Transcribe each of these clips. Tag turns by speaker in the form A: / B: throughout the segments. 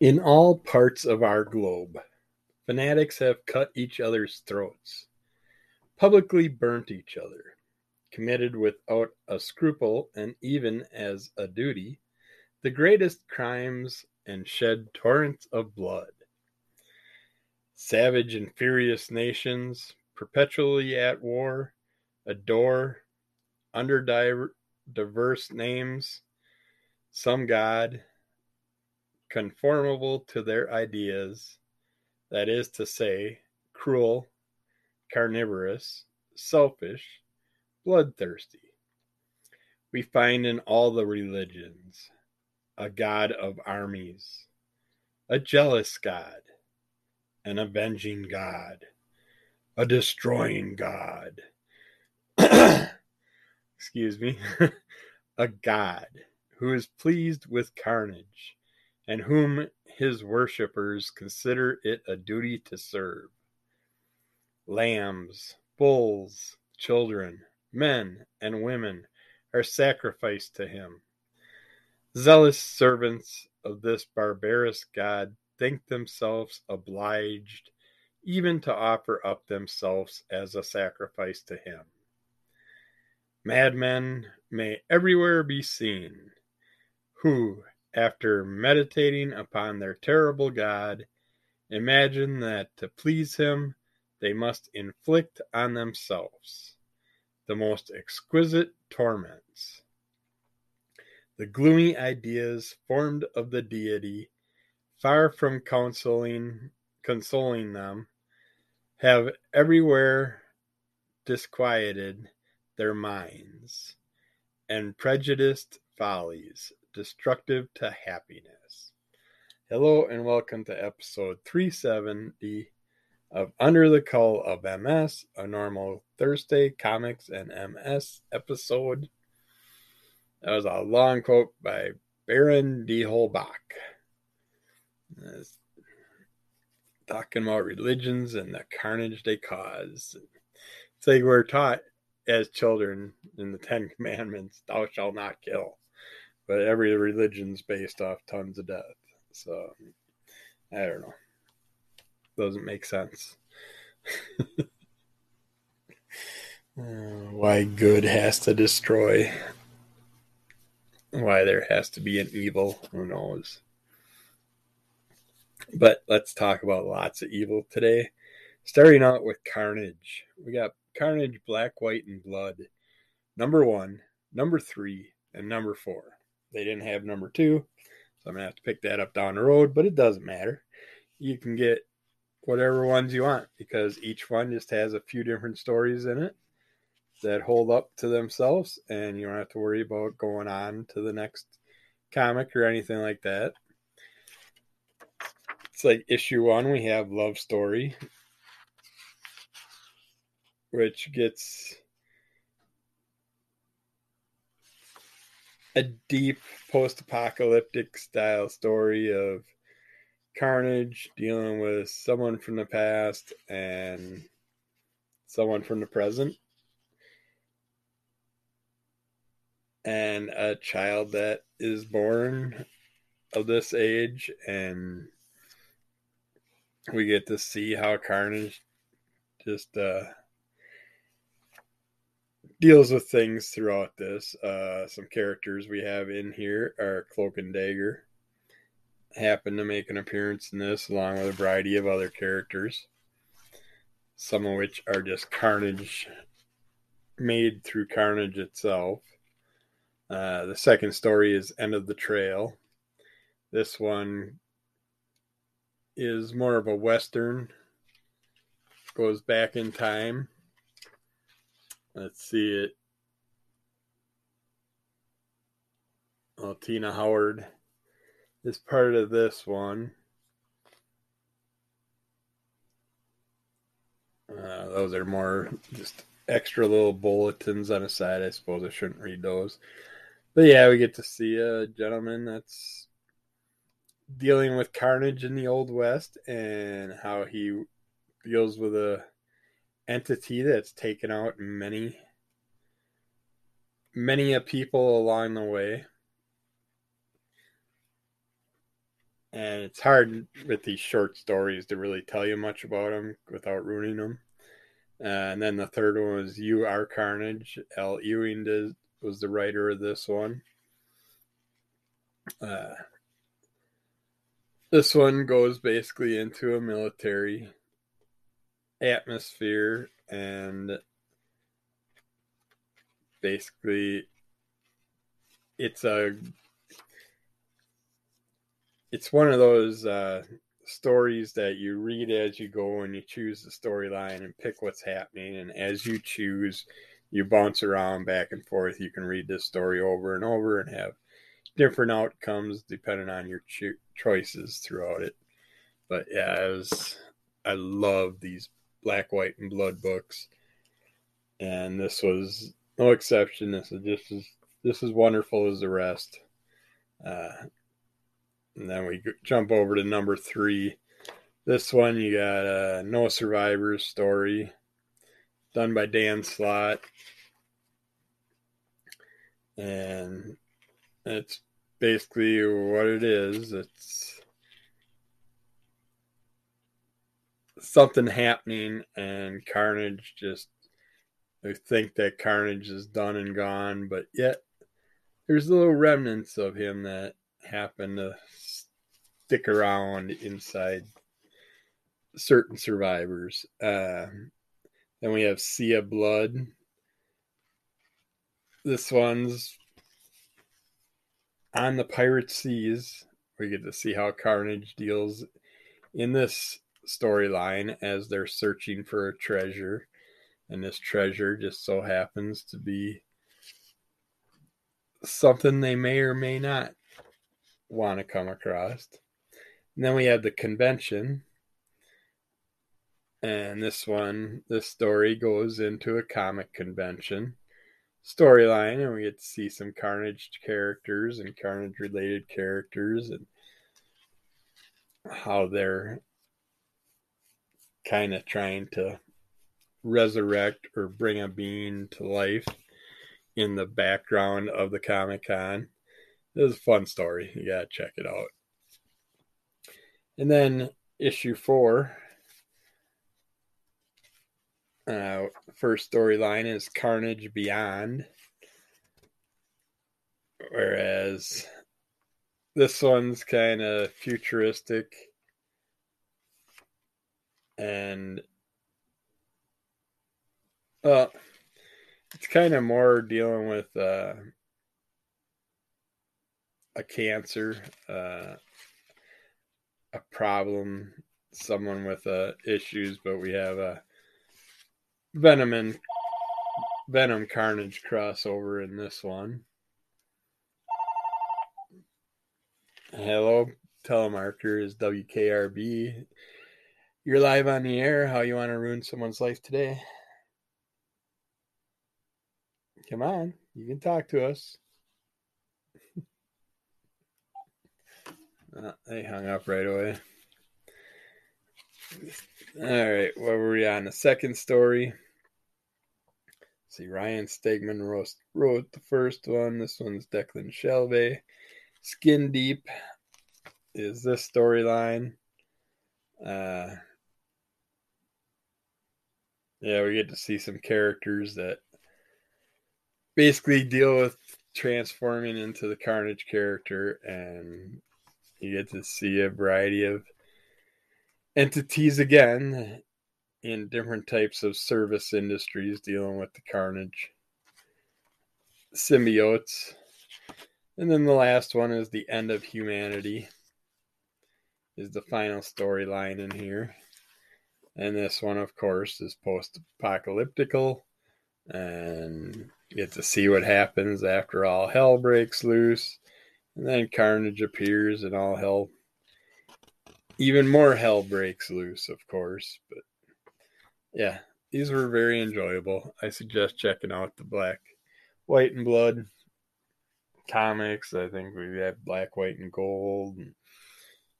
A: In all parts of our globe, fanatics have cut each other's throats, publicly burnt each other, committed without a scruple and even as a duty the greatest crimes and shed torrents of blood. Savage and furious nations, perpetually at war, adore, under diverse names, some God, conformable to their ideas, that is to say, cruel, carnivorous, selfish, bloodthirsty. We find in all the religions a God of armies, a jealous God, an avenging God, a destroying God. Excuse me. a God who is pleased with carnage and whom his worshippers consider it a duty to serve. Lambs, bulls, children, men, and women are sacrificed to him. Zealous servants of this barbarous God think themselves obliged even to offer up themselves as a sacrifice to him. Madmen may everywhere be seen, who, after meditating upon their terrible God, imagine that to please him they must inflict on themselves the most exquisite torments. The gloomy ideas formed of the deity, far from consoling, consoling them, have everywhere disquieted their minds and prejudiced follies destructive to happiness. Hello and welcome to episode 370 of Under the Cull of MS, a normal Thursday comics and MS episode. That was a long quote by Baron de Holbach. Talking about religions and the carnage they cause. It's like we're taught as children in the Ten Commandments, thou shalt not kill but every religion's based off tons of death. So I don't know. Doesn't make sense. uh, why good has to destroy. Why there has to be an evil. Who knows? But let's talk about lots of evil today. Starting out with Carnage. We got Carnage Black, White, and Blood. Number one, number three, and number four. They didn't have number two, so I'm gonna have to pick that up down the road, but it doesn't matter. You can get whatever ones you want because each one just has a few different stories in it that hold up to themselves, and you don't have to worry about going on to the next comic or anything like that. It's like issue one, we have Love Story, which gets a deep post-apocalyptic style story of carnage dealing with someone from the past and someone from the present. And a child that is born of this age and we get to see how carnage just uh deals with things throughout this. Uh, some characters we have in here are Cloak and Dagger. Happen to make an appearance in this, along with a variety of other characters. Some of which are just Carnage made through Carnage itself. Uh, the second story is End of the Trail. This one is more of a Western, goes back in time Let's see it. Oh, Tini Howard is part of this one. Uh, those are more just extra little bulletins on the side. I suppose I shouldn't read those. But yeah, we get to see a gentleman that's dealing with carnage in the Old West and how he deals with a entity that's taken out many many a people along the way and it's hard with these short stories to really tell you much about them without ruining them. Uh, and then the third one was You Are Carnage. Al Ewing did, was the writer of this one. Uh, this one goes basically into a military atmosphere and basically it's a it's one of those uh, stories that you read as you go and you choose the storyline and pick what's happening. And as you choose, you bounce around back and forth. You can read this story over and over and have different outcomes depending on your cho- choices throughout it. But yeah, was, I love these black, white, and blood books, and this was no exception. This is just as this is wonderful as the rest. Uh, and then we jump over to number three. This one, you got a No Survivors story done by Dan Slott. And it's basically what it is. It's something happening, and Carnage just. I think that Carnage is done and gone, but yet there's little remnants of him that happen to stick around inside certain survivors. Uh, then we have Sea of Blood. This one's on the pirate seas. We get to see how Carnage deals in this storyline as they're searching for a treasure. And this treasure just so happens to be something they may or may not want to come across. And then we have the convention. And this one, this story goes into a comic convention storyline, and we get to see some Carnage characters and Carnage related characters and how they're kind of trying to resurrect or bring a being to life in the background of the Comic Con. It was a fun story. You gotta check it out. And then issue four. Uh, first storyline is Carnage Beyond. Whereas this one's kind of futuristic and uh it's kind of more dealing with uh a cancer, uh, a problem, someone with uh, issues, but we have a Venom and Venom Carnage crossover in this one. Hello, telemarketer is WKRB. You're live on the air. How you want to ruin someone's life today? Come on, you can talk to us. Uh, they hung up right away. All right, what were we on? The second story. Let's see, Ryan Stegman wrote, wrote the first one. This one's Declan Shalvey. Skin Deep is this storyline. Uh, yeah, we get to see some characters that basically deal with transforming into the Carnage character and you get to see a variety of entities again in different types of service industries dealing with the carnage symbiotes. And then the last one is the end of humanity is the final storyline in here. And this one, of course, is post apocalyptical. And get to see what happens after all hell breaks loose. And then Carnage appears and all hell, even more hell breaks loose, of course. But yeah, these were very enjoyable. I suggest checking out the Black, White, and Blood comics. I think we have Black, White, and Gold. And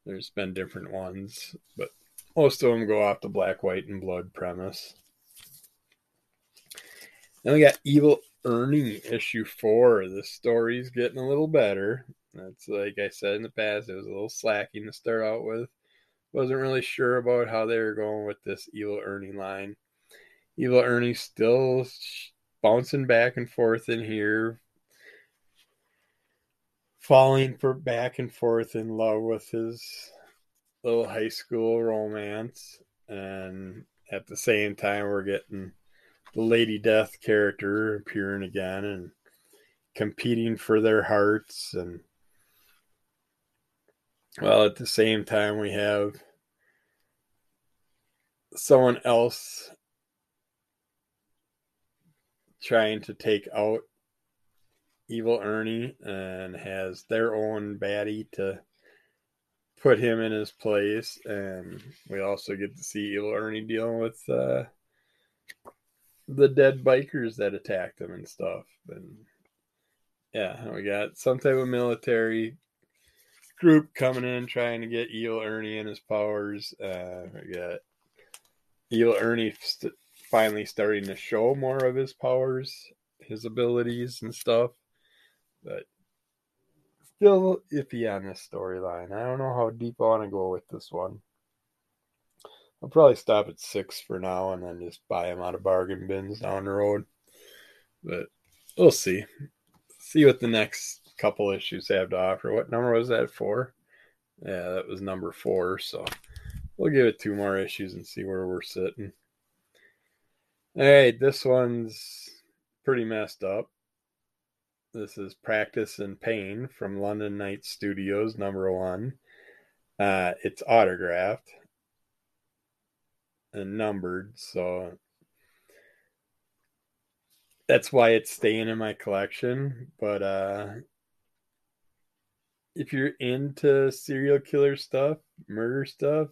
A: there's been different ones, but most of them go off the Black, White, and Blood premise. Then we got Evil Ernie issue four. The story's getting a little better. That's like I said in the past, it was a little slacking to start out with. Wasn't really sure about how they were going with this Evil Ernie line. Evil Ernie still bouncing back and forth in here, falling for back and forth in love with his little high school romance, and at the same time, we're getting the Lady Death character appearing again and competing for their hearts and well at the same time we have someone else trying to take out evil ernie and has their own baddie to put him in his place and we also get to see evil ernie dealing with uh, the dead bikers that attacked him and stuff and yeah, we got some type of military group coming in trying to get Evil Ernie and his powers. Uh, we got Evil Ernie st- finally starting to show more of his powers, his abilities and stuff, but still iffy on this storyline. I don't know how deep I want to go with this one. I'll probably stop at six for now and then just buy them out of bargain bins down the road. But we'll see see what the next couple issues have to offer. What number was that Four? Yeah, that was number four. So we'll give it two more issues and see where we're sitting. Right, this one's pretty messed up. This is Practice in Pain from London Night Studios, number one. Uh, it's autographed and numbered, so that's why it's staying in my collection. But uh if you're into serial killer stuff, murder stuff,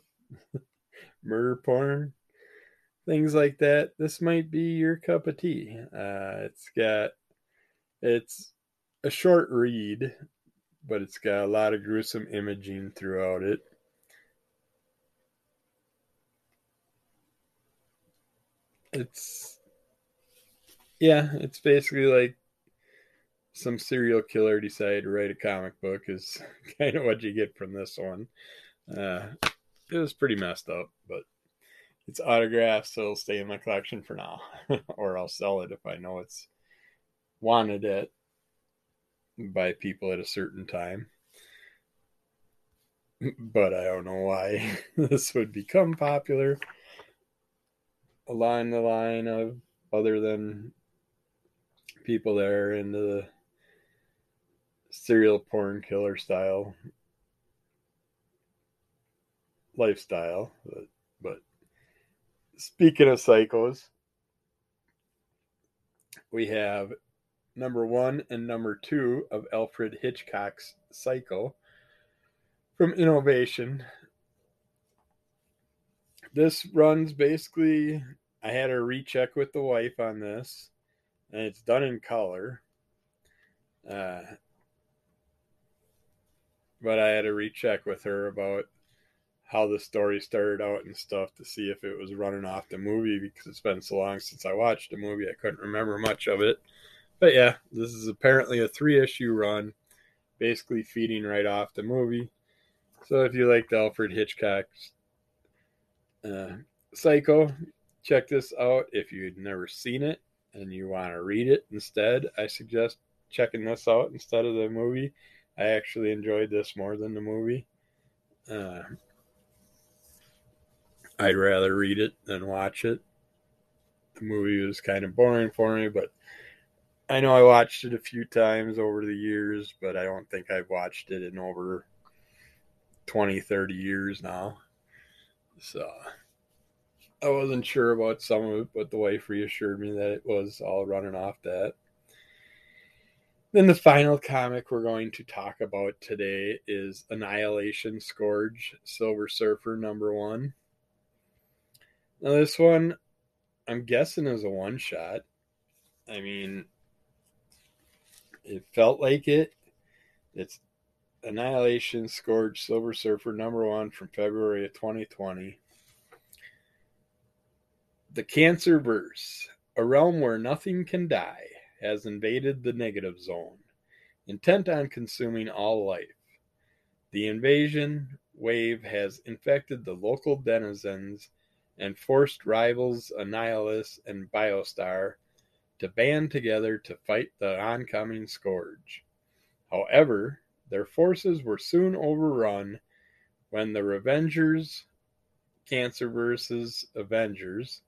A: murder porn, things like that, this might be your cup of tea. Uh it's got it's a short read, but it's got a lot of gruesome imaging throughout it. It's yeah, it's basically like some serial killer decided to write a comic book is kind of what you get from this one. Uh, it was pretty messed up, but it's autographed, so it'll stay in my collection for now, or I'll sell it if I know it's wanted it by people at a certain time. But I don't know why this would become popular along the line of other than people that are into the serial porn killer style lifestyle. But, but speaking of psychos, we have number one and number two of Alfred Hitchcock's Psycho from Innovation. This runs basically, I had a recheck with the wife on this and it's done in color. Uh, but I had a recheck with her about how the story started out and stuff to see if it was running off the movie because it's been so long since I watched the movie I couldn't remember much of it. But yeah, this is apparently a three issue run, basically feeding right off the movie. So if you liked Alfred Hitchcock's uh, Psycho, check this out. If you'd never seen it, and you want to read it instead, I suggest checking this out instead of the movie. I actually enjoyed this more than the movie. Uh, I'd rather read it than watch it. The movie was kind of boring for me, but I know I watched it a few times over the years, but I don't think I've watched it in over 20, 30 years now. So I wasn't sure about some of it, but the wife reassured me that it was all running off that. Then the final comic we're going to talk about today is Annihilation Scourge Silver Surfer number one. Now, this one, I'm guessing is a one shot. I mean, it felt like it. It's Annihilation Scourge Silver Surfer number one from February of 2020. The Cancer Verse, a realm where nothing can die, has invaded the negative zone. intent on consuming all life. The invasion wave has infected the local denizens and forced rivals Annihilus and Blastaar to band together to fight the oncoming scourge. However, their forces were soon overrun when the Revengers, Cancerverse's Avengers,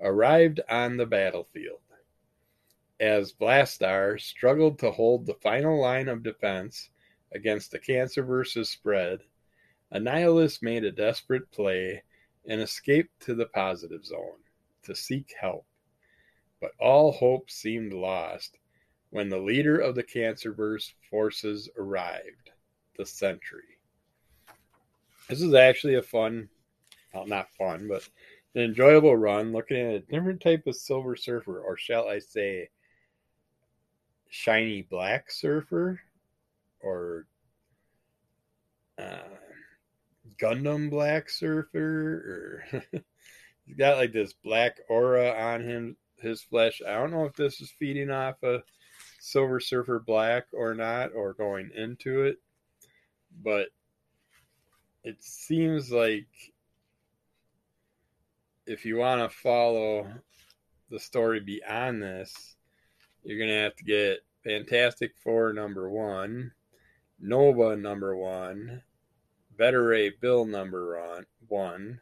A: arrived on the battlefield. As Blastaar struggled to hold the final line of defense against the Cancerverse's spread, Annihilus made a desperate play and escaped to the positive zone to seek help. But all hope seemed lost when the leader of the Cancerverse forces arrived, the Sentry. This is actually a fun, well, not fun, but an enjoyable run looking at a different type of Silver Surfer, or shall I say, shiny black surfer, or uh, Gundam Black Surfer, or he's got like this black aura on him, his flesh. I don't know if this is feeding off a Silver Surfer Black or not, or going into it, but it seems like if you want to follow the story beyond this, you're going to have to get Fantastic Four number one, Nova number one, Beta Ray Bill number one,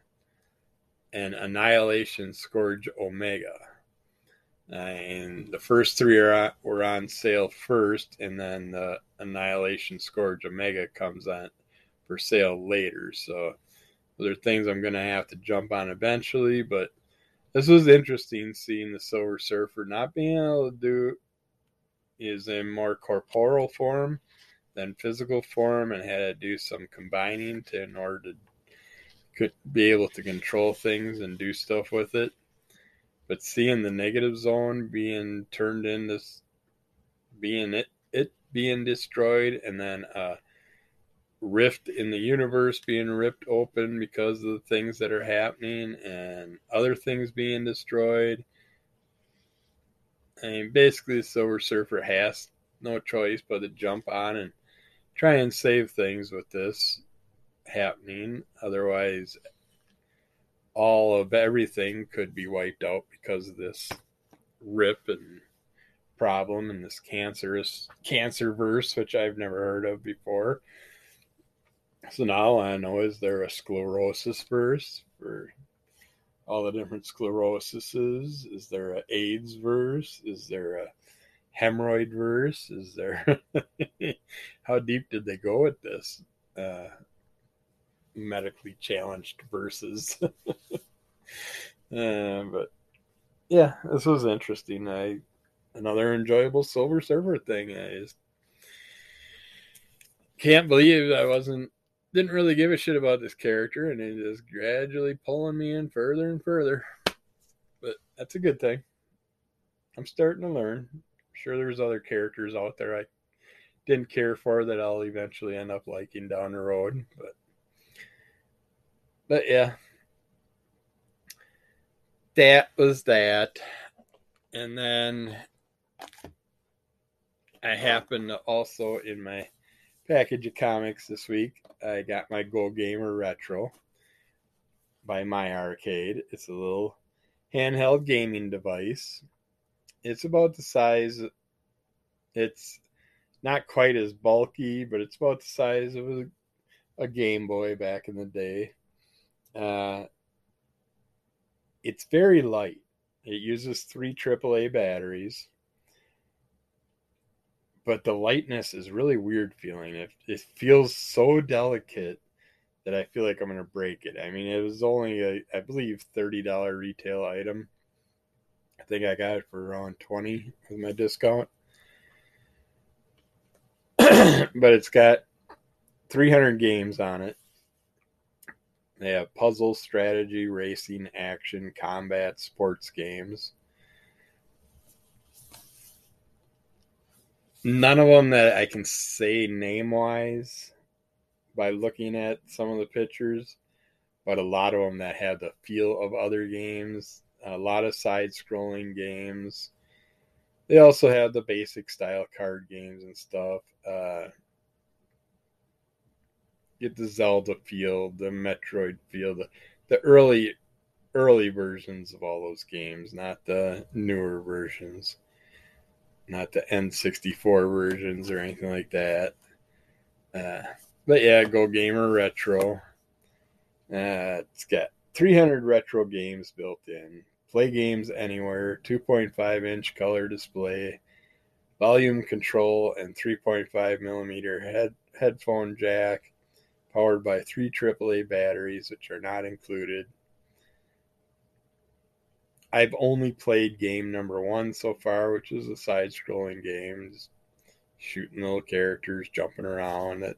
A: and Annihilation Scourge Omega. Uh, and the first three are were on sale first, and then the Annihilation Scourge Omega comes on for sale later. So those are things I'm going to have to jump on eventually. But this was interesting seeing the Silver Surfer not being able to do is in more corporeal form than physical form and had to do some combining to in order to could be able to control things and do stuff with it. But seeing the negative zone being turned into being it it being destroyed and then a rift in the universe being ripped open because of the things that are happening and other things being destroyed. I mean, basically, the Silver Surfer has no choice but to jump on and try and save things with this happening. Otherwise, all of everything could be wiped out because of this rip and problem and this cancerous cancer verse, which I've never heard of before. So now I know is there a sclerosis verse for all the different sclerosises? Is there a AIDS verse? Is there a hemorrhoid verse? Is there how deep did they go with this? Uh, medically challenged verses. uh, but yeah, this was interesting. I another enjoyable Silver Surfer thing. I just can't believe I wasn't didn't really give a shit about this character, and it is gradually pulling me in further and further. But that's a good thing. I'm starting to learn. I'm sure there's other characters out there I didn't care for that I'll eventually end up liking down the road, but but yeah, that was that, and then I happened to also in my package of comics this week. I got my Go Gamer Retro by My Arcade. It's a little handheld gaming device. It's about the size. It's not quite as bulky, but it's about the size of a, a Game Boy back in the day. Uh, it's very light. It uses three AAA batteries but the lightness is really weird feeling. It, it feels so delicate that I feel like I'm going to break it. I mean, it was only a, I believe, $30 retail item. I think I got it for around 20 with my discount. but it's got 300 games on it. They have puzzle, strategy, racing, action, combat, sports games. None of them that I can say name wise by looking at some of the pictures, but a lot of them that have the feel of other games. A lot of side scrolling games. they also have the basic style card games and stuff. Uh, get the Zelda feel, the Metroid feel, the, the early early versions of all those games, not the newer versions, not the N64 versions or anything like that. Uh, but yeah, Go Gamer Retro. Uh, it's got 300 retro games built in. Play games anywhere, 2.5 inch color display, volume control, and 3.5 millimeter head, headphone jack, powered by three AAA batteries, which are not included. I've only played game number one so far, which is a side scrolling game, just shooting little characters, jumping around at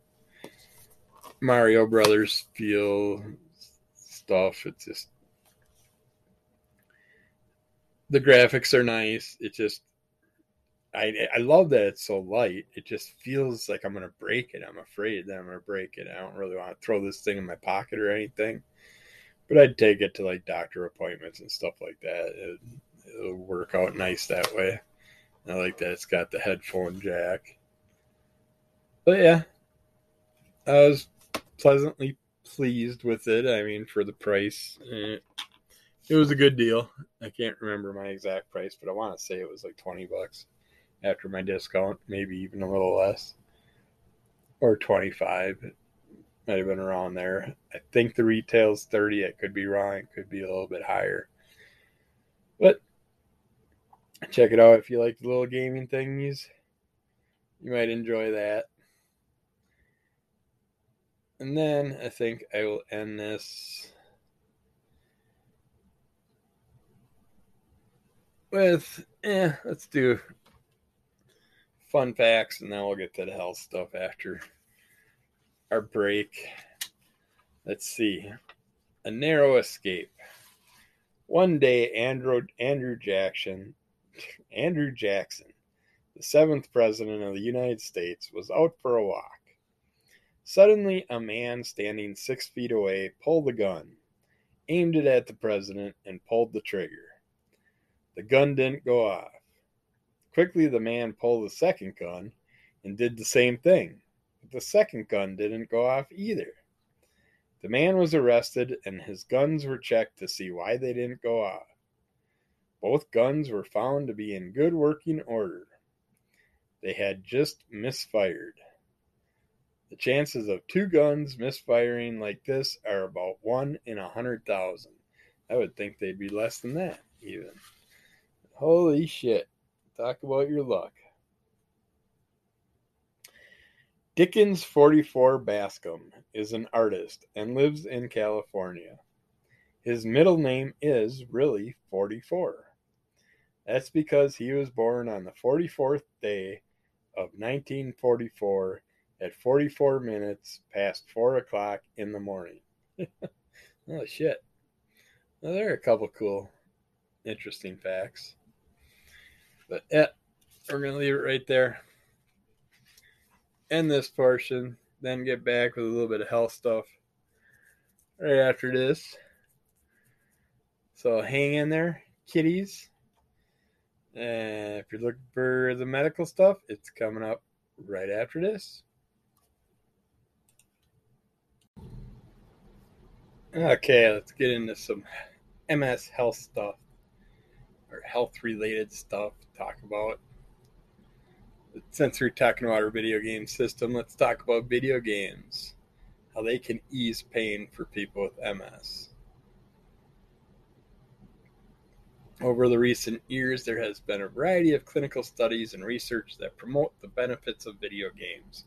A: Mario Brothers feel stuff. It's just the graphics are nice. It just I I love that it's so light. It just feels like I'm gonna break it. I'm afraid that I'm gonna break it. I don't really want to throw this thing in my pocket or anything but I'd take it to like doctor appointments and stuff like that. It, will work out nice that way. I like that it's got the headphone jack. But yeah, I was pleasantly pleased with it. I mean, for the price, eh, it was a good deal. I can't remember my exact price, but I want to say it was like 20 bucks after my discount, maybe even a little less, or 25 might have been around there. I think the retail's 30. It could be wrong. It could be a little bit higher. But check it out if you like the little gaming thingies. You might enjoy that. And then I think I will end this with, eh, let's do fun facts and then we'll get to the health stuff after our break. Let's see. A narrow escape. One day, Andrew, Andrew Jackson, Andrew Jackson, the seventh president of the United States, was out for a walk. Suddenly, a man standing six feet away pulled a gun, aimed it at the president, and pulled the trigger. The gun didn't go off. Quickly, the man pulled the second gun and did the same thing but the second gun didn't go off either. The man was arrested and his guns were checked to see why they didn't go off. Both guns were found to be in good working order. They had just misfired. The chances of two guns misfiring like this are about one in a hundred thousand. I would think they'd be less than that, even. Holy shit. Talk about your luck. Dickens 44 Bascom is an artist and lives in California. His middle name is really 44. That's because he was born on the 44th day of 1944 at 44 minutes past 4 o'clock in the morning. oh, shit. Well, there are a couple cool, interesting facts. But yeah, we're going to leave it right there end this portion, then get back with a little bit of health stuff right after this. So hang in there, kitties. And if you're looking for the medical stuff, it's coming up right after this. Okay, let's get into some MS health stuff or health related stuff talk about since we're talking about our video game system, let's talk about video games, how they can ease pain for people with MS. Over the recent years, there has been a variety of clinical studies and research that promote the benefits of video games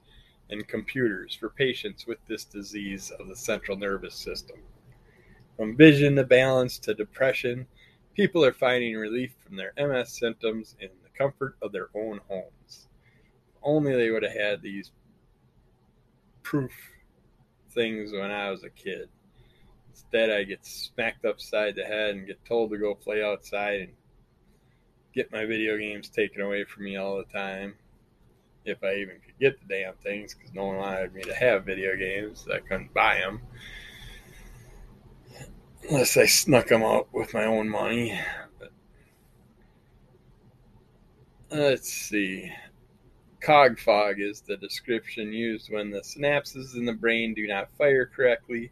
A: and computers for patients with this disease of the central nervous system. From vision to balance to depression, people are finding relief from their MS symptoms in the comfort of their own homes only they would have had these proof things when I was a kid. Instead, I get smacked upside the head and get told to go play outside and get my video games taken away from me all the time. If I even could get the damn things, because no one wanted me to have video games, I couldn't buy them. Unless I snuck them out with my own money. But Let's see. Cog fog is the description used when the synapses in the brain do not fire correctly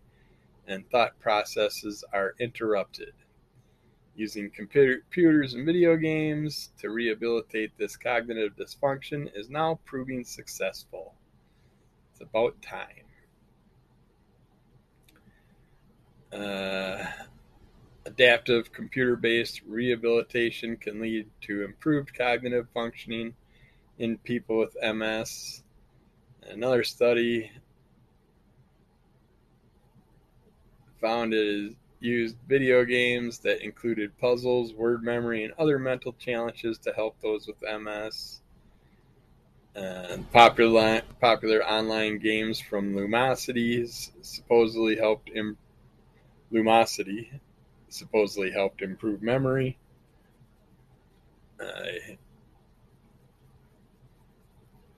A: and thought processes are interrupted. Using computers and video games to rehabilitate this cognitive dysfunction is now proving successful. It's about time. Uh, adaptive computer based rehabilitation can lead to improved cognitive functioning in people with MS. Another study found it used video games that included puzzles, word memory, and other mental challenges to help those with MS. And popular popular online games from Lumosity supposedly helped Im- Lumosity supposedly helped improve memory. Uh,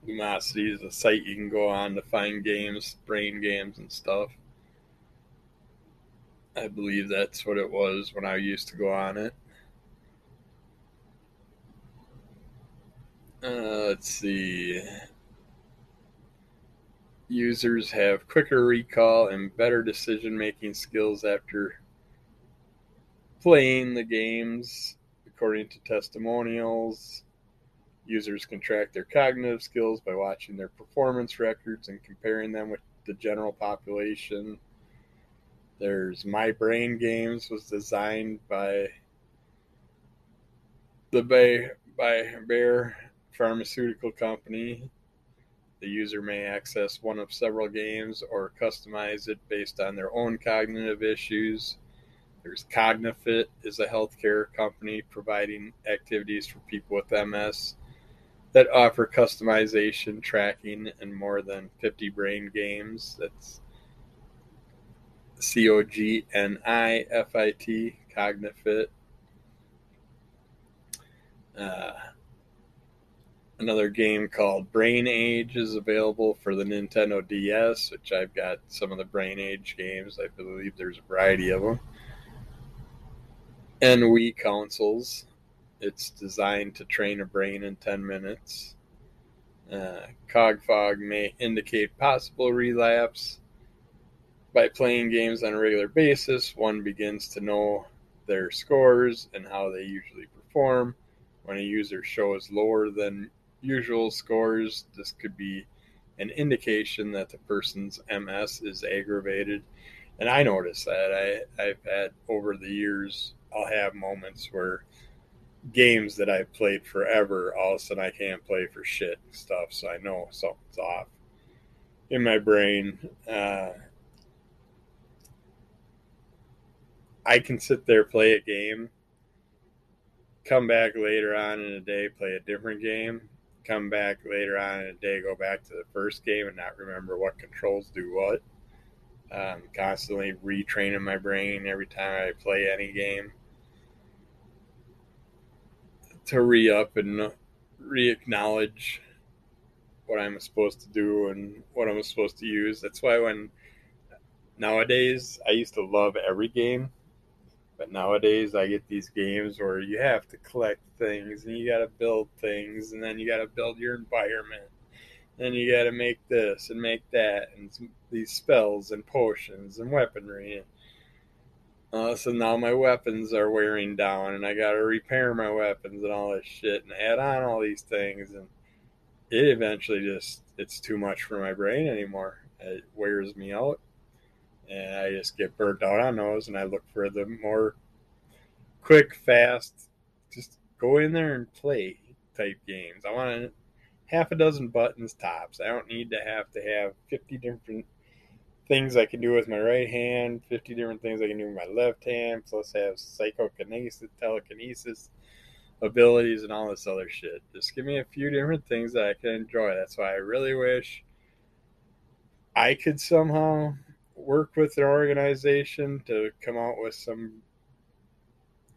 A: Lumosity is a site you can go on to find games, brain games, and stuff. I believe that's what it was when I used to go on it. Uh, let's see. Users have quicker recall and better decision making skills after playing the games, according to testimonials. Users can track their cognitive skills by watching their performance records and comparing them with the general population. There's My Brain Games was designed by the Bay by Bayer Pharmaceutical Company. The user may access one of several games or customize it based on their own cognitive issues. There's Cognifit is a healthcare company providing activities for people with MS that offer customization, tracking, and more than 50 brain games. That's C O G N I F I T, Cognifit. Uh, another game called Brain Age is available for the Nintendo DS, which I've got some of the Brain Age games. I believe there's a variety of them. And Wii consoles. It's designed to train a brain in 10 minutes. Uh, Cogfog may indicate possible relapse by playing games on a regular basis, one begins to know their scores and how they usually perform. When a user shows lower than usual scores, this could be an indication that the person's MS is aggravated. And I notice that I, I've had over the years, I'll have moments where games that I've played forever, all of a sudden I can't play for shit and stuff. So I know something's off in my brain. Uh, I can sit there, play a game, come back later on in the day, play a different game, come back later on in the day, go back to the first game and not remember what controls do what. Um, constantly retraining my brain every time I play any game to re up and re acknowledge what I'm supposed to do and what I'm supposed to use. That's why when nowadays I used to love every game but nowadays, I get these games where you have to collect things and you got to build things, and then you got to build your environment, and you got to make this and make that, and these spells and potions and weaponry. Uh, so now my weapons are wearing down, and I got to repair my weapons and all this shit, and add on all these things, and it eventually just it's too much for my brain anymore. It wears me out and I just get burnt out on those, and I look for the more quick, fast, just go in there and play type games. I want half a dozen buttons tops. I don't need to have to have 50 different things I can do with my right hand, 50 different things I can do with my left hand, plus have psychokinesis, telekinesis abilities, and all this other shit. Just give me a few different things that I can enjoy. That's why I really wish I could somehow work with an organization to come out with some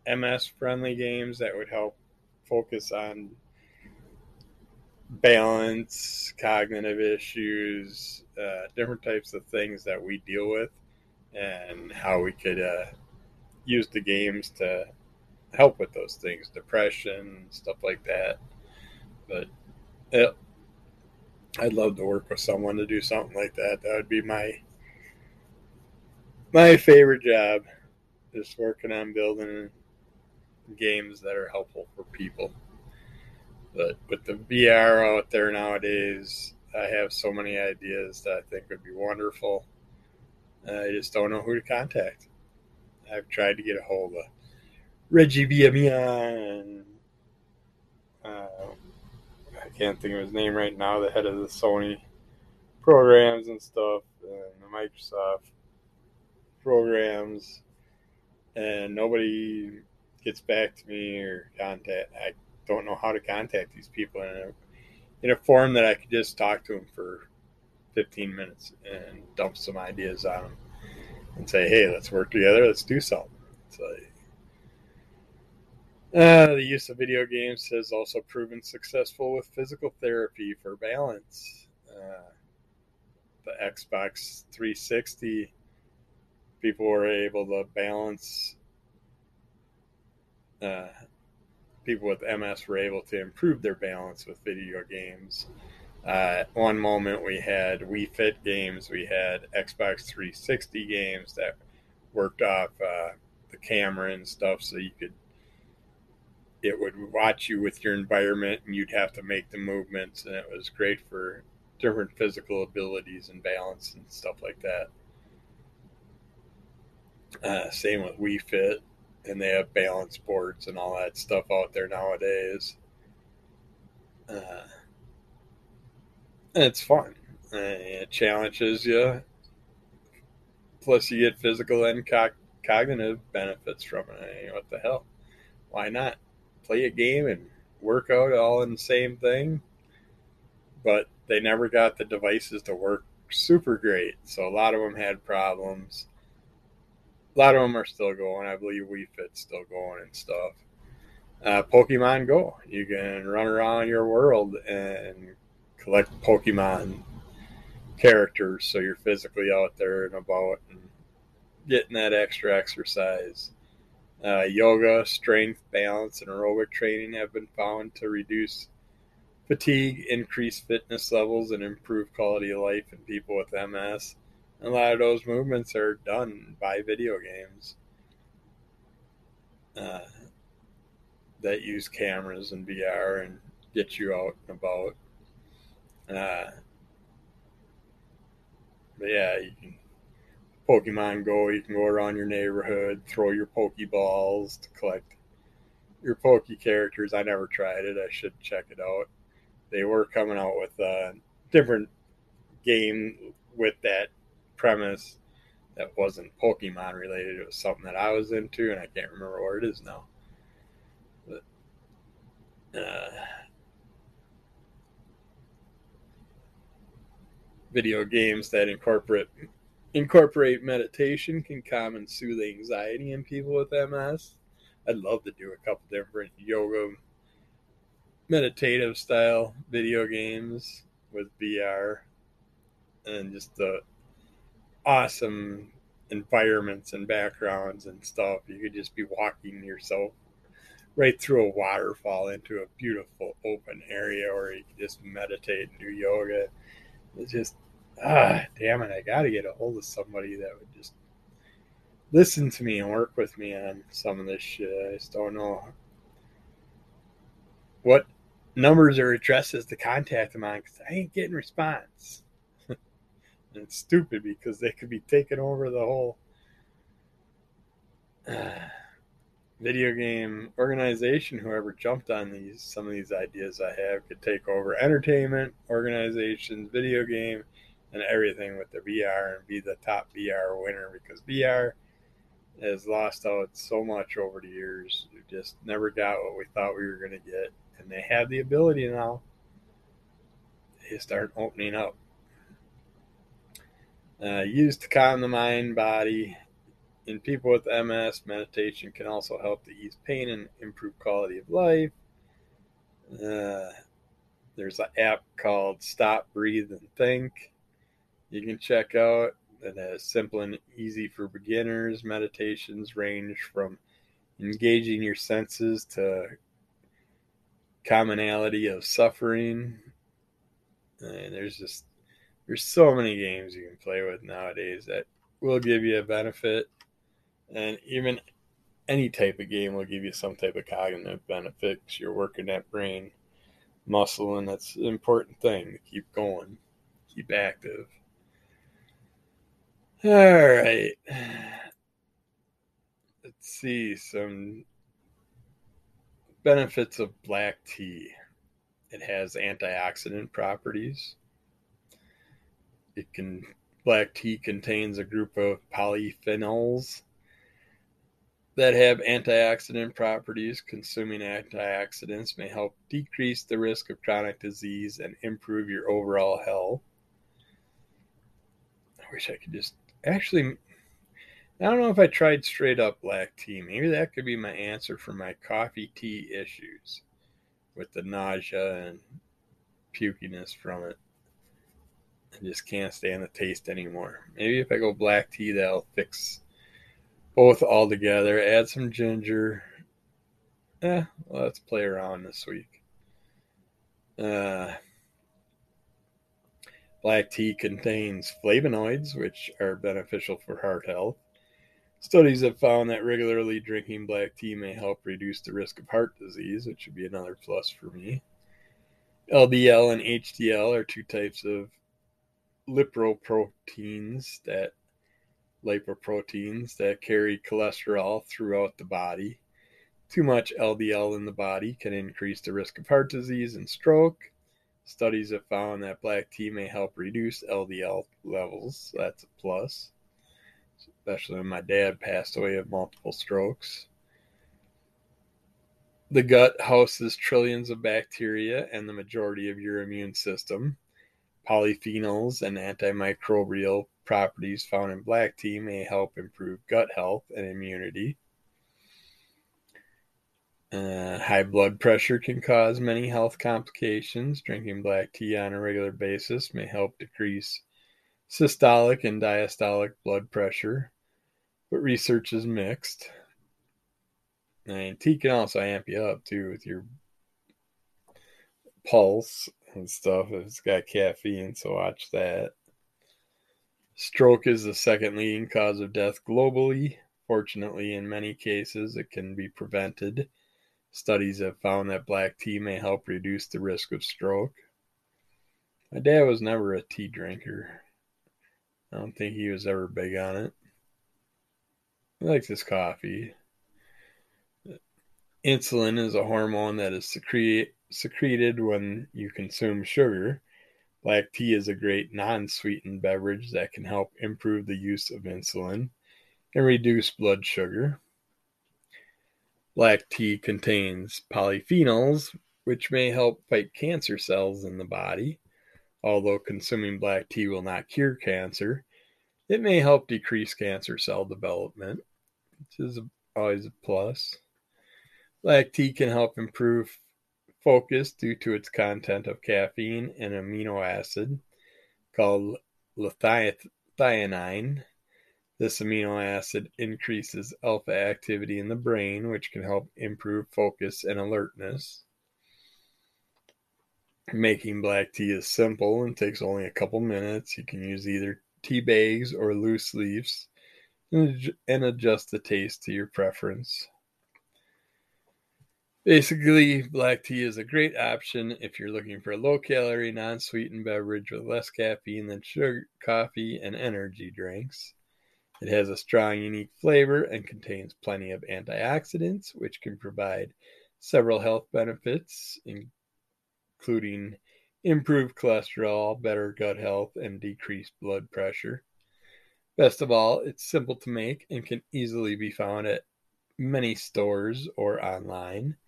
A: MS friendly games that would help focus on balance, cognitive issues, uh, different types of things that we deal with, and how we could uh, use the games to help with those things, depression, stuff like that. But yeah, I'd love to work with someone to do something like that. That would be my my favorite job. is working on building games that are helpful for people. But with the VR out there nowadays, I have so many ideas that I think would be wonderful. I just don't know who to contact. I've tried to get a hold of Reggie Biamian uh, I can't think of his name right now, the head of the Sony programs and stuff, and the Microsoft programs, and nobody gets back to me or contact. I don't know how to contact these people in a, in a form that I could just talk to them for 15 minutes and dump some ideas on them and say, hey, let's work together, let's do something. So, uh, the use of video games has also proven successful with physical therapy for balance. Uh, the Xbox 360, people were able to balance. Uh, people with MS were able to improve their balance with video games. Uh, one moment we had Wii Fit games, we had Xbox 360 games that worked off uh, the camera and stuff, so you could it would watch you with your environment, and you'd have to make the movements, and it was great for different physical abilities and balance and stuff like that. Uh, same with Wii Fit, and they have balance boards and all that stuff out there nowadays. Uh, it's fun. Uh, it challenges you. Plus, you get physical and co- cognitive benefits from it. What the hell? Why not play a game and work out all in the same thing? But they never got the devices to work super great. So a lot of them had problems. A lot of them are still going. I believe Wii Fit's still going and stuff. Uh, Pokemon Go. You can run around your world and collect Pokemon characters, so you're physically out there and about and getting that extra exercise. Uh, yoga, strength, balance, and aerobic training have been found to reduce fatigue, increase fitness levels, and improve quality of life in people with MS. A lot of those movements are done by video games uh, that use cameras and VR and get you out and about. Uh, but yeah, you can Pokemon Go. You can go around your neighborhood, throw your Pokeballs to collect your Poke characters. I never tried it. I should check it out. They were coming out with a different game with that premise that wasn't Pokemon related. It was something that I was into, and I can't remember where it is now. But uh, video games that incorporate incorporate meditation can calm and soothe anxiety in people with MS. I'd love to do a couple different yoga meditative style video games with VR and just the awesome environments and backgrounds and stuff. You could just be walking yourself right through a waterfall into a beautiful open area where you can just meditate and do yoga. It's just ah, damn it, I got to get a hold of somebody that would just listen to me and work with me on some of this shit. I just don't know what numbers or addresses to contact them on because I ain't getting response. And it's stupid because they could be taking over the whole uh, video game organization. Whoever jumped on these, some of these ideas I have could take over entertainment organizations, video game and everything with the VR and be the top VR winner because VR has lost out so much over the years. We just never got what we thought we were going to get. And they have the ability now. They start opening up. Uh, used to calm the mind, body. In people with MS, meditation can also help to ease pain and improve quality of life. Uh, there's an app called Stop, Breathe, and Think you can check out that has simple and easy for beginners. Meditations range from engaging your senses to commonality of suffering. And there's just there's so many games you can play with nowadays that will give you a benefit, and even any type of game will give you some type of cognitive benefit because you're working that brain muscle, and that's an important thing to keep going, keep active. All right. Let's see some benefits of black tea. It has antioxidant properties. It can black tea contains a group of polyphenols that have antioxidant properties. Consuming antioxidants may help decrease the risk of chronic disease and improve your overall health. I wish I could just actually. I don't know if I tried straight up black tea. Maybe that could be my answer for my coffee tea issues with the nausea and pukiness from it. I just can't stand the taste anymore. Maybe if I go black tea, that'll fix both all together. Add some ginger. Eh, let's play around this week. Uh, black tea contains flavonoids, which are beneficial for heart health. Studies have found that regularly drinking black tea may help reduce the risk of heart disease, which would be another plus for me. LDL and HDL are two types of lipoproteins that lipoproteins that carry cholesterol throughout the body. Too much LDL in the body can increase the risk of heart disease and stroke. Studies have found that black tea may help reduce LDL levels. So that's a plus, especially when my dad passed away of multiple strokes. The gut houses trillions of bacteria and the majority of your immune system. Polyphenols and antimicrobial properties found in black tea may help improve gut health and immunity. Uh, high blood pressure can cause many health complications. Drinking black tea on a regular basis may help decrease systolic and diastolic blood pressure, but research is mixed. And tea can also amp you up too with your pulse and stuff. It's got caffeine, so watch that. Stroke is the second leading cause of death globally. Fortunately, in many cases, it can be prevented. Studies have found that black tea may help reduce the risk of stroke. My dad was never a tea drinker. I don't think he was ever big on it. He likes his coffee. Insulin is a hormone that is secre- secreted when you consume sugar. Black tea is a great non sweetened beverage that can help improve the use of insulin and reduce blood sugar. Black tea contains polyphenols, which may help fight cancer cells in the body. Although consuming black tea will not cure cancer, it may help decrease cancer cell development, which is always a plus. Black tea can help improve focus due to its content of caffeine and amino acid called L-theanine. This amino acid increases alpha activity in the brain, which can help improve focus and alertness. Making black tea is simple and takes only a couple minutes. You can use either tea bags or loose leaves and adjust the taste to your preference. Basically, black tea is a great option if you're looking for a low calorie, non sweetened beverage with less caffeine than sugar, coffee, and energy drinks. It has a strong, unique flavor and contains plenty of antioxidants, which can provide several health benefits, including improved cholesterol, better gut health, and decreased blood pressure. Best of all, it's simple to make and can easily be found at many stores or online.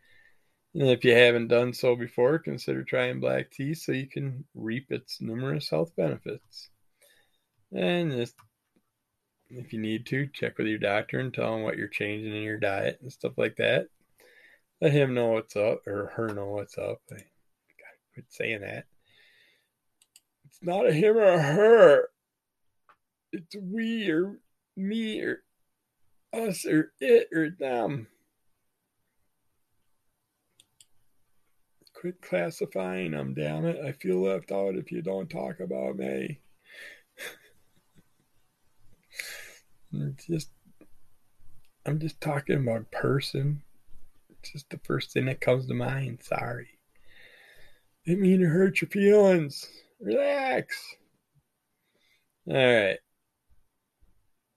A: And if you haven't done so before, consider trying black tea so you can reap its numerous health benefits. And just, if you need to, check with your doctor and tell him what you're changing in your diet and stuff like that. Let him know what's up or her know what's up. I gotta quit saying that. It's not a him or a her. It's we or me or us or it or them. Quit classifying them, damn it. I feel left out if you don't talk about me. just I'm just talking about person. It's just the first thing that comes to mind. Sorry. Didn't mean to hurt your feelings. Relax. All right.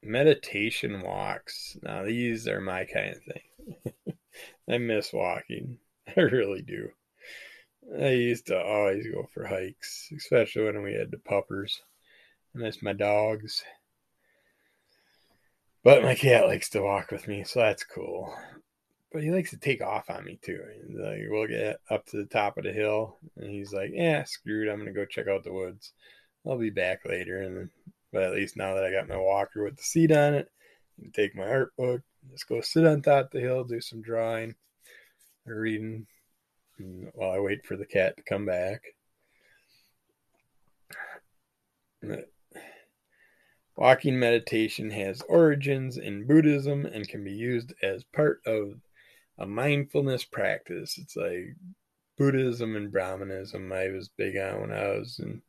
A: Meditation walks. Now, these are my kind of thing. I miss walking. I really do. I used to always go for hikes, especially when we had the puppers. I miss my dogs. But my cat likes to walk with me, so that's cool. But he likes to take off on me too. like, we'll get up to the top of the hill, and he's like, "Yeah, screwed. I'm gonna go check out the woods. I'll be back later." And but at least now that I got my walker with the seat on it, I can take my art book, just go sit on top of the hill, do some drawing or reading while I wait for the cat to come back. Walking meditation has origins in Buddhism and can be used as part of a mindfulness practice. It's like Buddhism and Brahmanism. I was big on when I was in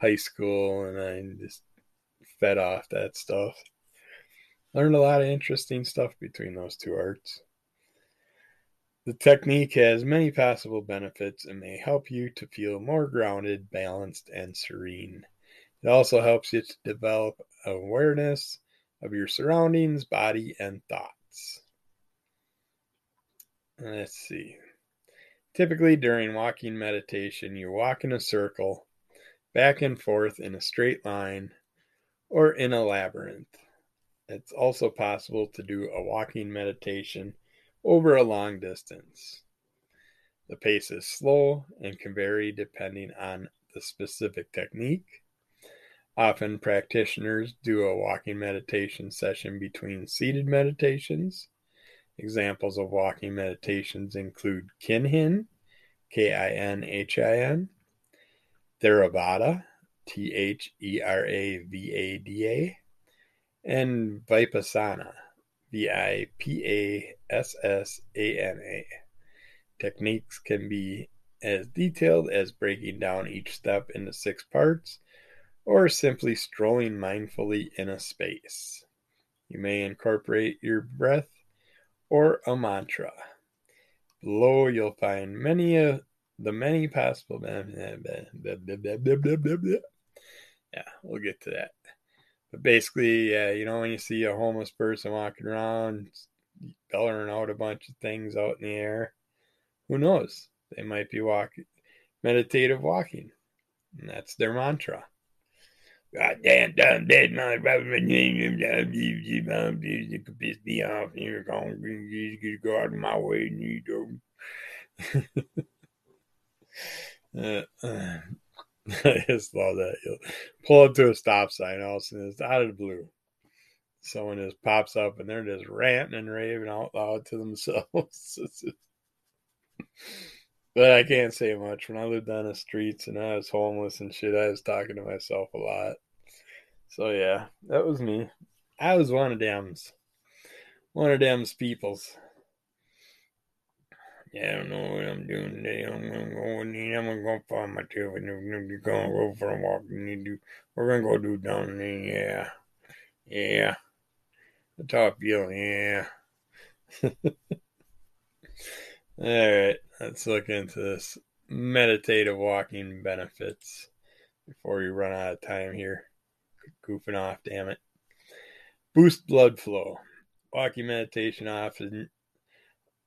A: high school, and I just fed off that stuff. Learned a lot of interesting stuff between those two arts. The technique has many possible benefits and may help you to feel more grounded, balanced, and serene. It also helps you to develop awareness of your surroundings, body, and thoughts. Let's see. Typically, during walking meditation, you walk in a circle, back and forth in a straight line, or in a labyrinth. It's also possible to do a walking meditation over a long distance. The pace is slow and can vary depending on the specific technique. Often, practitioners do a walking meditation session between seated meditations. Examples of walking meditations include Kinhin, K I N H I N, Theravada, T H E R A V A D A, and Vipassana, V I P A S S A N A. Techniques can be as detailed as breaking down each step into six parts or simply strolling mindfully in a space. You may incorporate your breath or a mantra. Below, you'll find many of the many possible. Yeah, we'll get to that. But basically, yeah, you know, when you see a homeless person walking around, bellowing out a bunch of things out in the air, who knows? They might be walking, meditative walking. And that's their mantra. Goddamn dumb dead motherfucker. You could piss me off. You're going to go out of my way. You do. uh, uh, I just love that. You'll pull up to a stop sign, all of a sudden it's out of the blue. Someone just pops up and they're just ranting and raving out loud to themselves. But I can't say much. When I lived on the streets and I was homeless and shit, I was talking to myself a lot. So yeah, that was me. I was one of them's. One of them's peoples. Yeah, I don't know what I'm doing today. I'm gonna go in I'm gonna go find my tail and we're gonna go for a walk and do we're gonna go do down there, yeah. Yeah. The top feeling, yeah. All right, let's look into this meditative walking benefits before we run out of time here. Goofing off, damn it. Boost blood flow. Walking meditation often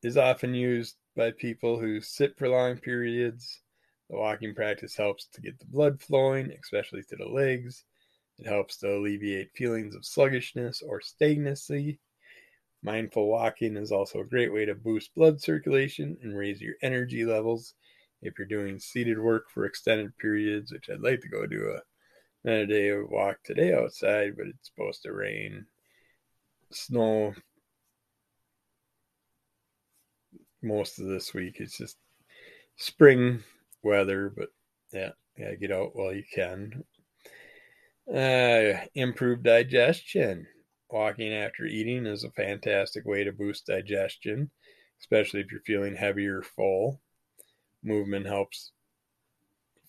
A: is often used by people who sit for long periods. The walking practice helps to get the blood flowing, especially to the legs. It helps to alleviate feelings of sluggishness or stagnancy Mindful walking is also a great way to boost blood circulation and raise your energy levels. If you're doing seated work for extended periods, which I'd like to go do a another day of walk today outside, but it's supposed to rain, snow most of this week. It's just spring weather, but yeah, yeah, get out while you can. Uh, improve digestion. Walking after eating is a fantastic way to boost digestion, especially if you're feeling heavy or full. Movement helps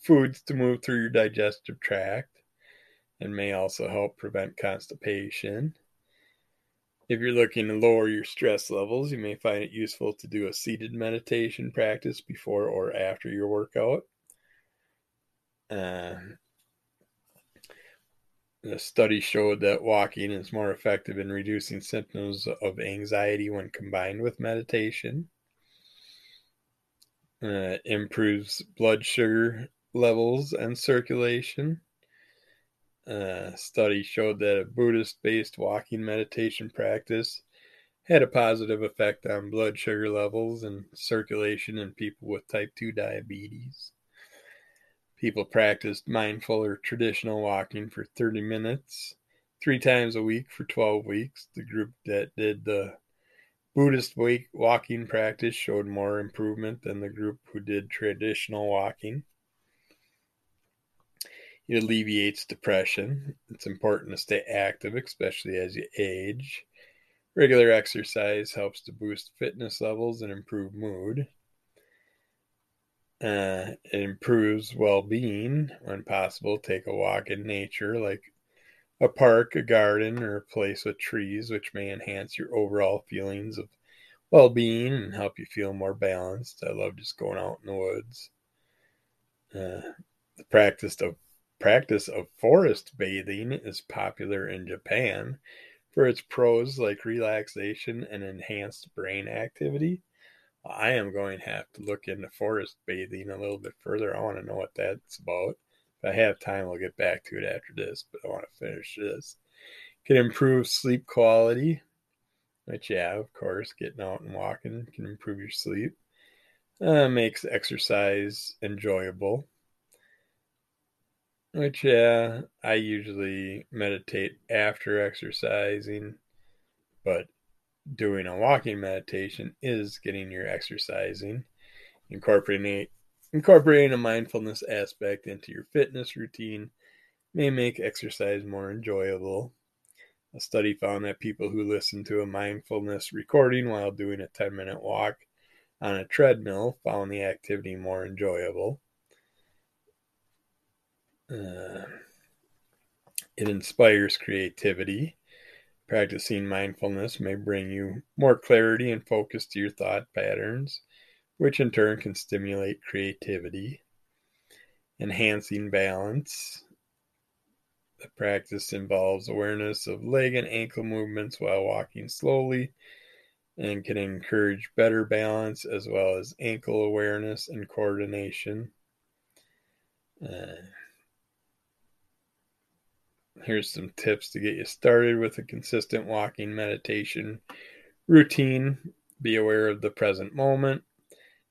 A: foods to move through your digestive tract and may also help prevent constipation. If you're looking to lower your stress levels, you may find it useful to do a seated meditation practice before or after your workout. Uh, the study showed that walking is more effective in reducing symptoms of anxiety when combined with meditation. Uh, improves blood sugar levels and circulation. Uh, study showed that a Buddhist based walking meditation practice had a positive effect on blood sugar levels and circulation in people with type 2 diabetes. People practiced mindful or traditional walking for 30 minutes, three times a week for 12 weeks. The group that did the Buddhist walking practice showed more improvement than the group who did traditional walking. It alleviates depression. It's important to stay active, especially as you age. Regular exercise helps to boost fitness levels and improve mood. Uh, it improves well being when possible. Take a walk in nature, like a park, a garden, or a place with trees, which may enhance your overall feelings of well being and help you feel more balanced. I love just going out in the woods. Uh, the practice of practice of forest bathing is popular in Japan for its pros like relaxation and enhanced brain activity. I am going to have to look into forest bathing a little bit further. I want to know what that's about. If I have time, I'll get back to it after this, but I want to finish this. Can improve sleep quality, which, yeah, of course, getting out and walking can improve your sleep. Uh, makes exercise enjoyable. Which, yeah, I usually meditate after exercising, but doing a walking meditation is getting your exercising, incorporating incorporating a mindfulness aspect into your fitness routine may make exercise more enjoyable. A study found that people who listen to a mindfulness recording while doing a 10 minute walk on a treadmill found the activity more enjoyable. Uh, it inspires creativity. Practicing mindfulness may bring you more clarity and focus to your thought patterns, which in turn can stimulate creativity. Enhancing balance. The practice involves awareness of leg and ankle movements while walking slowly and can encourage better balance as well as ankle awareness and coordination. Uh, Here's some tips to get you started with a consistent walking meditation routine. Be aware of the present moment.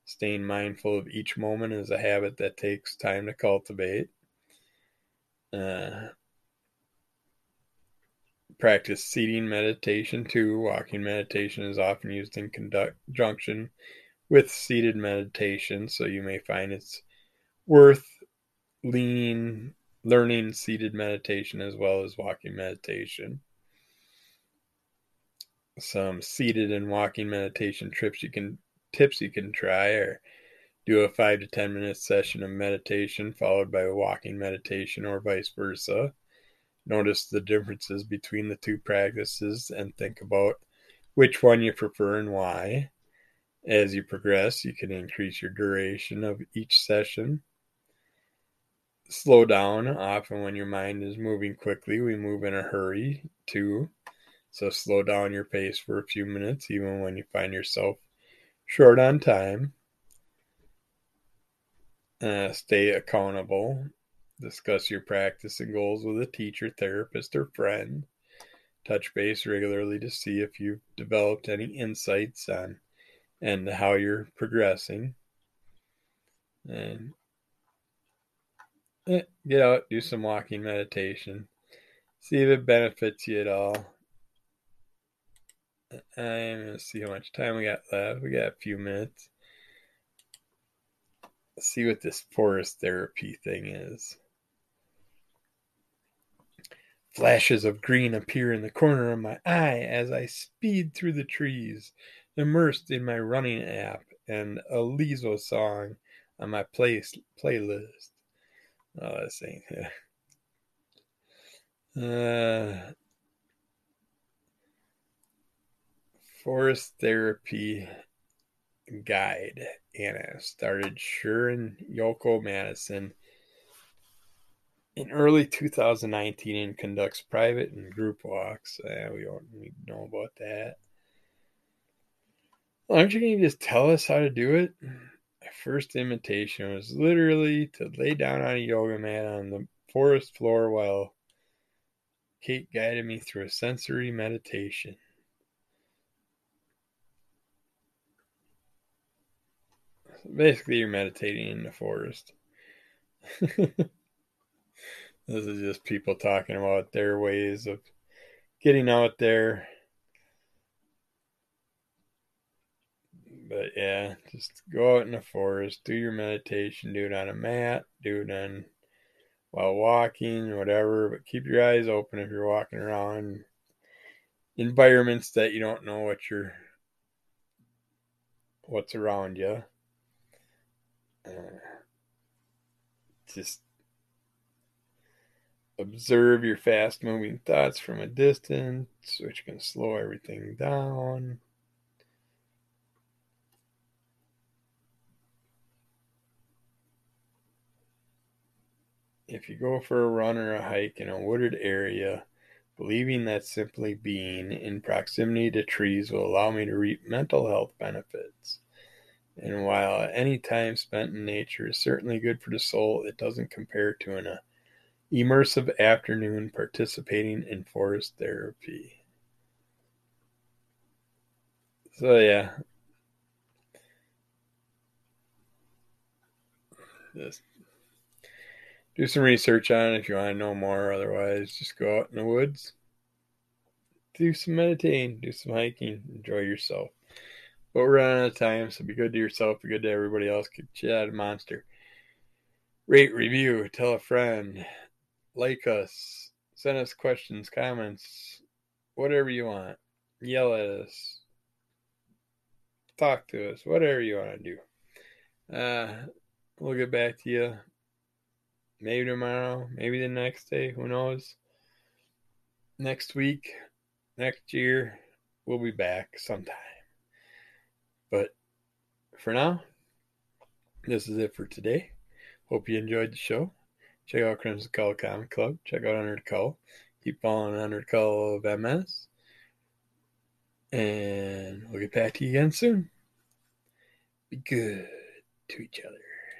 A: Staying mindful of each moment is a habit that takes time to cultivate. Uh, practice seating meditation too. Walking meditation is often used in conjunction with seated meditation, so you may find it's worth leaning learning seated meditation as well as walking meditation. Some seated and walking meditation trips you can tips you can try or do a five to ten minute session of meditation followed by a walking meditation or vice versa. Notice the differences between the two practices and think about which one you prefer and why. As you progress, you can increase your duration of each session slow down. Often, when your mind is moving quickly, we move in a hurry too. So, slow down your pace for a few minutes, even when you find yourself short on time. Uh, stay accountable. Discuss your practice and goals with a teacher, therapist, or friend. Touch base regularly to see if you've developed any insights on and how you're progressing. And Eh, get out, do some walking meditation. See if it benefits you at all. I'm to see how much time we got left. We got a few minutes. Let's see what this forest therapy thing is. Flashes of green appear in the corner of my eye as I speed through the trees, immersed in my running app and a Lizzo song on my place playlist. Oh, that's saying yeah. Uh, forest therapy guide. Anna started Sharon Yoko Madison in early 2019 and conducts private and group walks. Uh, we don't need to know about that. Aren't you going to just tell us how to do it? First invitation was literally to lay down on a yoga mat on the forest floor while Kate guided me through a sensory meditation. Basically, you're meditating in the forest. This is just people talking about their ways of getting out there. But yeah, just go out in the forest, do your meditation, do it on a mat, do it on while walking, whatever. But keep your eyes open if you're walking around environments that you don't know what you're what's around you. Uh, just observe your fast moving thoughts from a distance, which can slow everything down. If you go for a run or a hike in a wooded area, believing that simply being in proximity to trees will allow me to reap mental health benefits. And while any time spent in nature is certainly good for the soul, it doesn't compare to an uh, immersive afternoon participating in forest therapy. So yeah. Just do some research on it if you want to know more. Otherwise, just go out in the woods, do some meditating, do some hiking, enjoy yourself. But we're running out of time, so be good to yourself, be good to everybody else. Get shit out of monster. Rate, review, tell a friend like us, send us questions, comments, whatever you want. Yell at us, talk to us, whatever you want to do. Uh, we'll get back to you maybe tomorrow, maybe the next day, who knows. Next week, next year, we'll be back sometime. But for now, this is it for today. Hope you enjoyed the show. Check out Crimson Call Comic Club. Check out Under the Cull. Keep following Under the Cull of MS. And we'll get back to you again soon. Be good to each other.